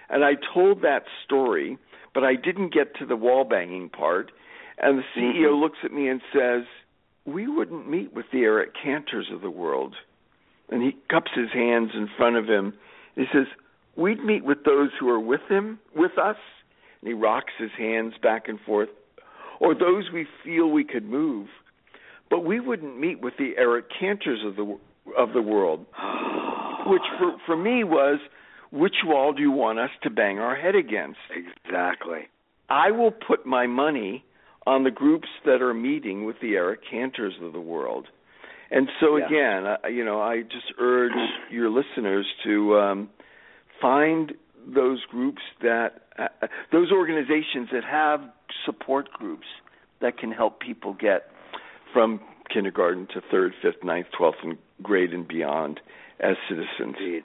And I told that story, but I didn't get to the wall banging part. And the CEO Mhm. looks at me and says, "We wouldn't meet with the Eric Cantors of the world." And he cups his hands in front of him. He says, "We'd meet with those who are with him, with us." And he rocks his hands back and forth, or those we feel we could move. But we wouldn't meet with the Eric Cantors of the of the world, which for for me was, which wall do you want us to bang our head against? exactly. I will put my money on the groups that are meeting with the Eric Cantors of the world. And so Yeah. again, I, you know, I just urge your listeners to um, find those groups that uh, those organizations that have support groups that can help people get from kindergarten to third, fifth, ninth, twelfth, and grade and beyond as citizens. Indeed.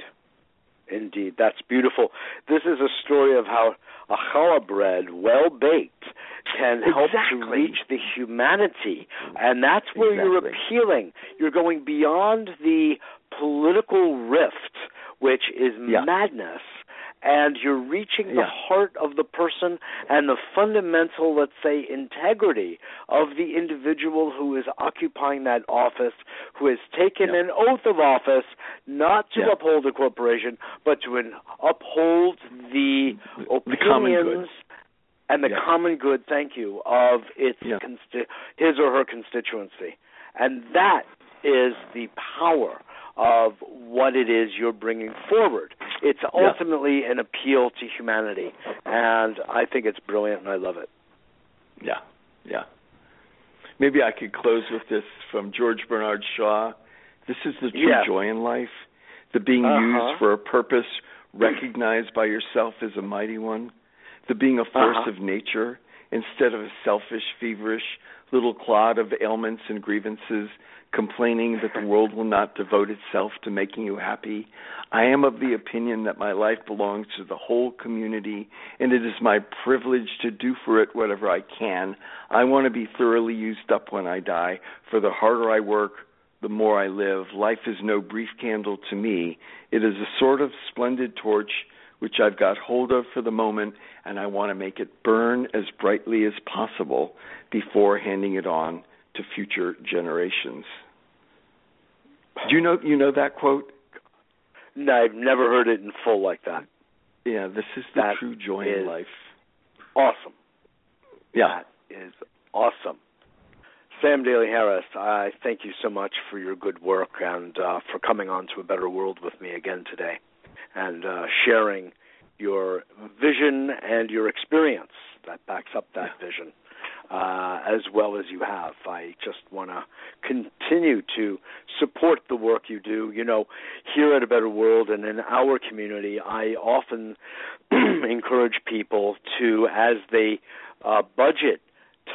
Indeed. That's beautiful. This is a story of how a challah bread, well baked, can help to reach the humanity. And that's where you're appealing. You're going beyond the political rift, which is Yeah. madness. And you're reaching the Yeah. heart of the person and the fundamental, let's say, integrity of the individual who is occupying that office, who has taken Yeah. an oath of office not to Yeah. uphold a corporation, but to an, uphold the The- the common good. opinions and the common good, thank you, of its consti- his or her constituency. And that is the power of what it is you're bringing forward. It's ultimately an appeal to humanity, and I think it's brilliant, and I love it. Yeah, yeah. Maybe I could close with this from George Bernard Shaw. This is the true Yeah. joy in life, the being Uh-huh. used for a purpose recognized by yourself as a mighty one, the being a force Uh-huh. of nature instead of a selfish, feverish little clod of ailments and grievances, complaining that the world will not devote itself to making you happy. I am of the opinion that my life belongs to the whole community, and it is my privilege to do for it whatever I can. I want to be thoroughly used up when I die, for the harder I work, the more I live. Life is no brief candle to me. It is a sort of splendid torch which I've got hold of for the moment, and I want to make it burn as brightly as possible before handing it on to future generations. Do you know you know that quote? No, I've never heard it in full like that. Yeah, this is the That true joy in life. Awesome. Yeah. That is awesome. Sam Daley-Harris, I thank you so much for your good work and uh, for coming on to a better world with me again today and uh, sharing your vision and your experience that backs up that vision uh, as well as you have. I just want to continue to support the work you do. You know, here at A Better World and in our community, I often encourage people to, as they uh, budget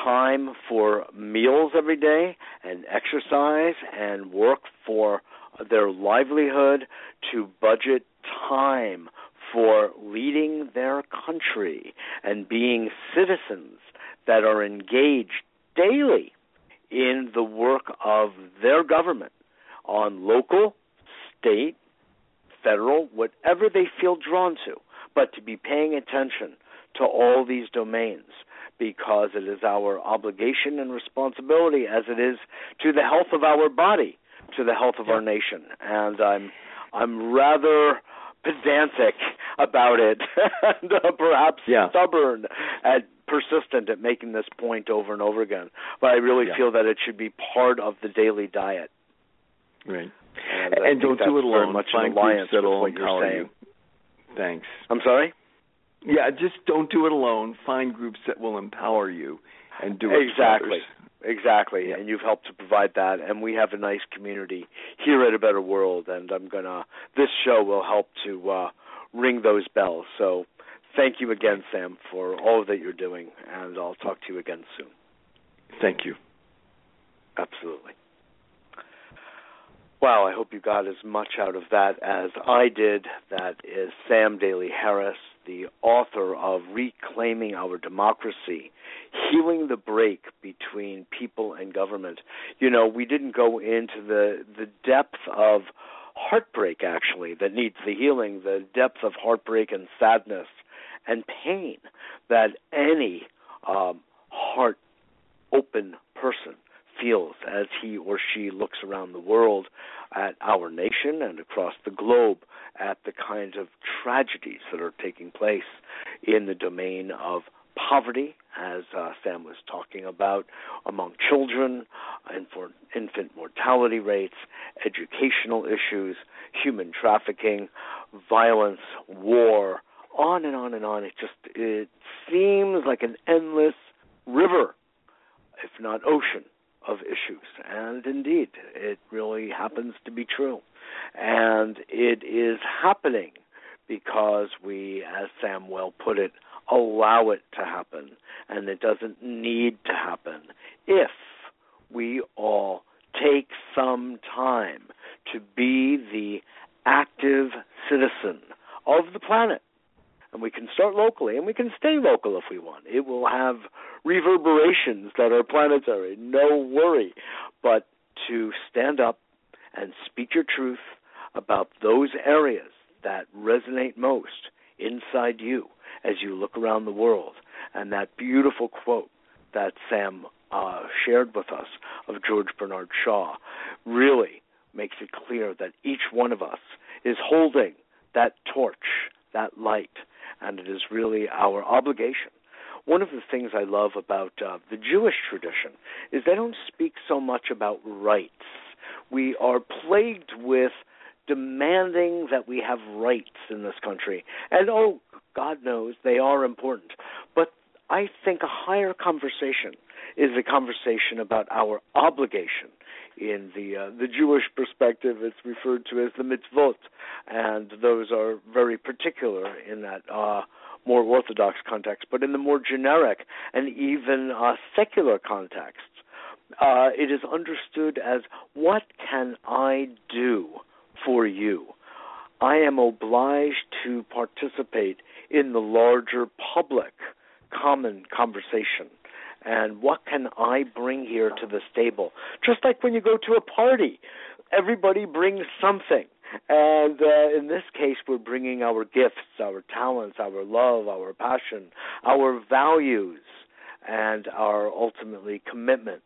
time for meals every day and exercise and work for their livelihood, to budget time for leading their country and being citizens that are engaged daily in the work of their government on local, state, federal, whatever they feel drawn to, but to be paying attention to all these domains because it is our obligation and responsibility as it is to the health of our body, to the health of our nation. And I'm I'm rather pedantic about it and uh, perhaps Yeah. stubborn and persistent at making this point over and over again. But I really Yeah. feel that it should be part of the daily diet. Right. And, And, don't do it alone. much in Find alliance groups with what you're empower saying. you. Thanks. I'm sorry? Yeah, just don't do it alone. Find groups that will empower you and do it exactly. Exactly. Yeah. And you've helped to provide that and we have a nice community here at A Better World and I'm to this show will help to uh ring those bells. So thank you again Sam for all that you're doing and I'll talk to you again soon. Thank you. Absolutely. Wow, I hope you got as much out of that as I did. That is Sam Daley-Harris, the author of Reclaiming Our Democracy, Healing the Break Between People and Government. You know, we didn't go into the the depth of heartbreak, actually, that needs the healing, the depth of heartbreak and sadness and pain that any um, heart open person feels as he or she looks around the world at our nation and across the globe at the kinds of tragedies that are taking place in the domain of poverty, as uh, Sam was talking about, among children, and for infant mortality rates, educational issues, human trafficking, violence, war, on and on and on. It just it seems like an endless river, if not ocean, of issues. And indeed, it really happens to be true. And it is happening because we, as Sam well put it, allow it to happen. And it doesn't need to happen if we all take some time to be the active citizen of the planet and we can start locally and we can stay local if we want. It will have reverberations that are planetary, no worry. But to stand up and speak your truth about those areas that resonate most inside you as you look around the world. And that beautiful quote that Sam uh, shared with us of George Bernard Shaw really makes it clear that each one of us is holding that torch, that light, and it is really our obligation. One of the things I love about uh, the Jewish tradition is they don't speak so much about rights. We are plagued with demanding that we have rights in this country. And oh, God knows they are important. But I think a higher conversation is a conversation about our obligation. In the uh, the Jewish perspective, it's referred to as the mitzvot, and those are very particular in that uh, more orthodox context. But in the more generic and even uh, secular context, uh, it is understood as what can I do for you? I am obliged to participate in the larger public common conversation and what can I bring here to this table? Just like when you go to a party, everybody brings something. And uh, in this case, we're bringing our gifts, our talents, our love, our passion, our values, and our ultimately commitment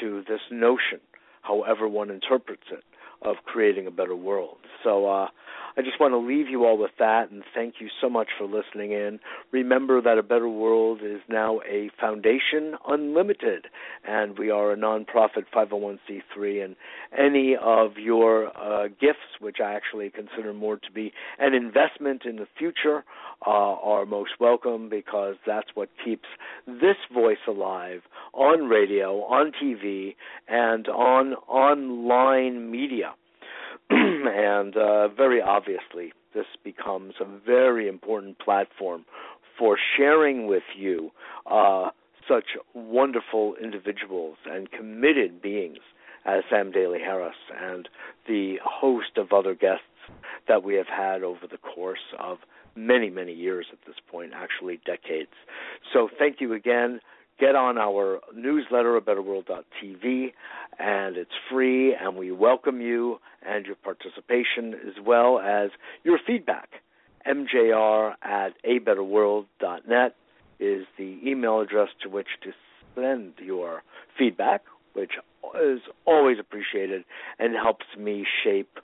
to this notion, however one interprets it, of creating a better world. So uh, I just want to leave you all with that and thank you so much for listening in. Remember that A Better World is now a Foundation Unlimited, and we are a nonprofit 501c3. And any of your uh, gifts, which I actually consider more to be an investment in the future, uh, are most welcome because that's what keeps this voice alive on radio, on TV, and on online media. and uh, very obviously, this becomes a very important platform for sharing with you uh, such wonderful individuals and committed beings as Sam Daley-Harris and the host of other guests that we have had over the course of many, many years at this point, actually decades. So thank you again get on our newsletter, abetterworld.tv, and it's free, and we welcome you and your participation as well as your feedback. MJR at abetterworld.net is the email address to which to send your feedback, which is always appreciated and helps me shape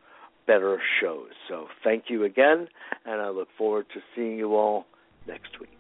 better shows. So thank you again, and I look forward to seeing you all next week.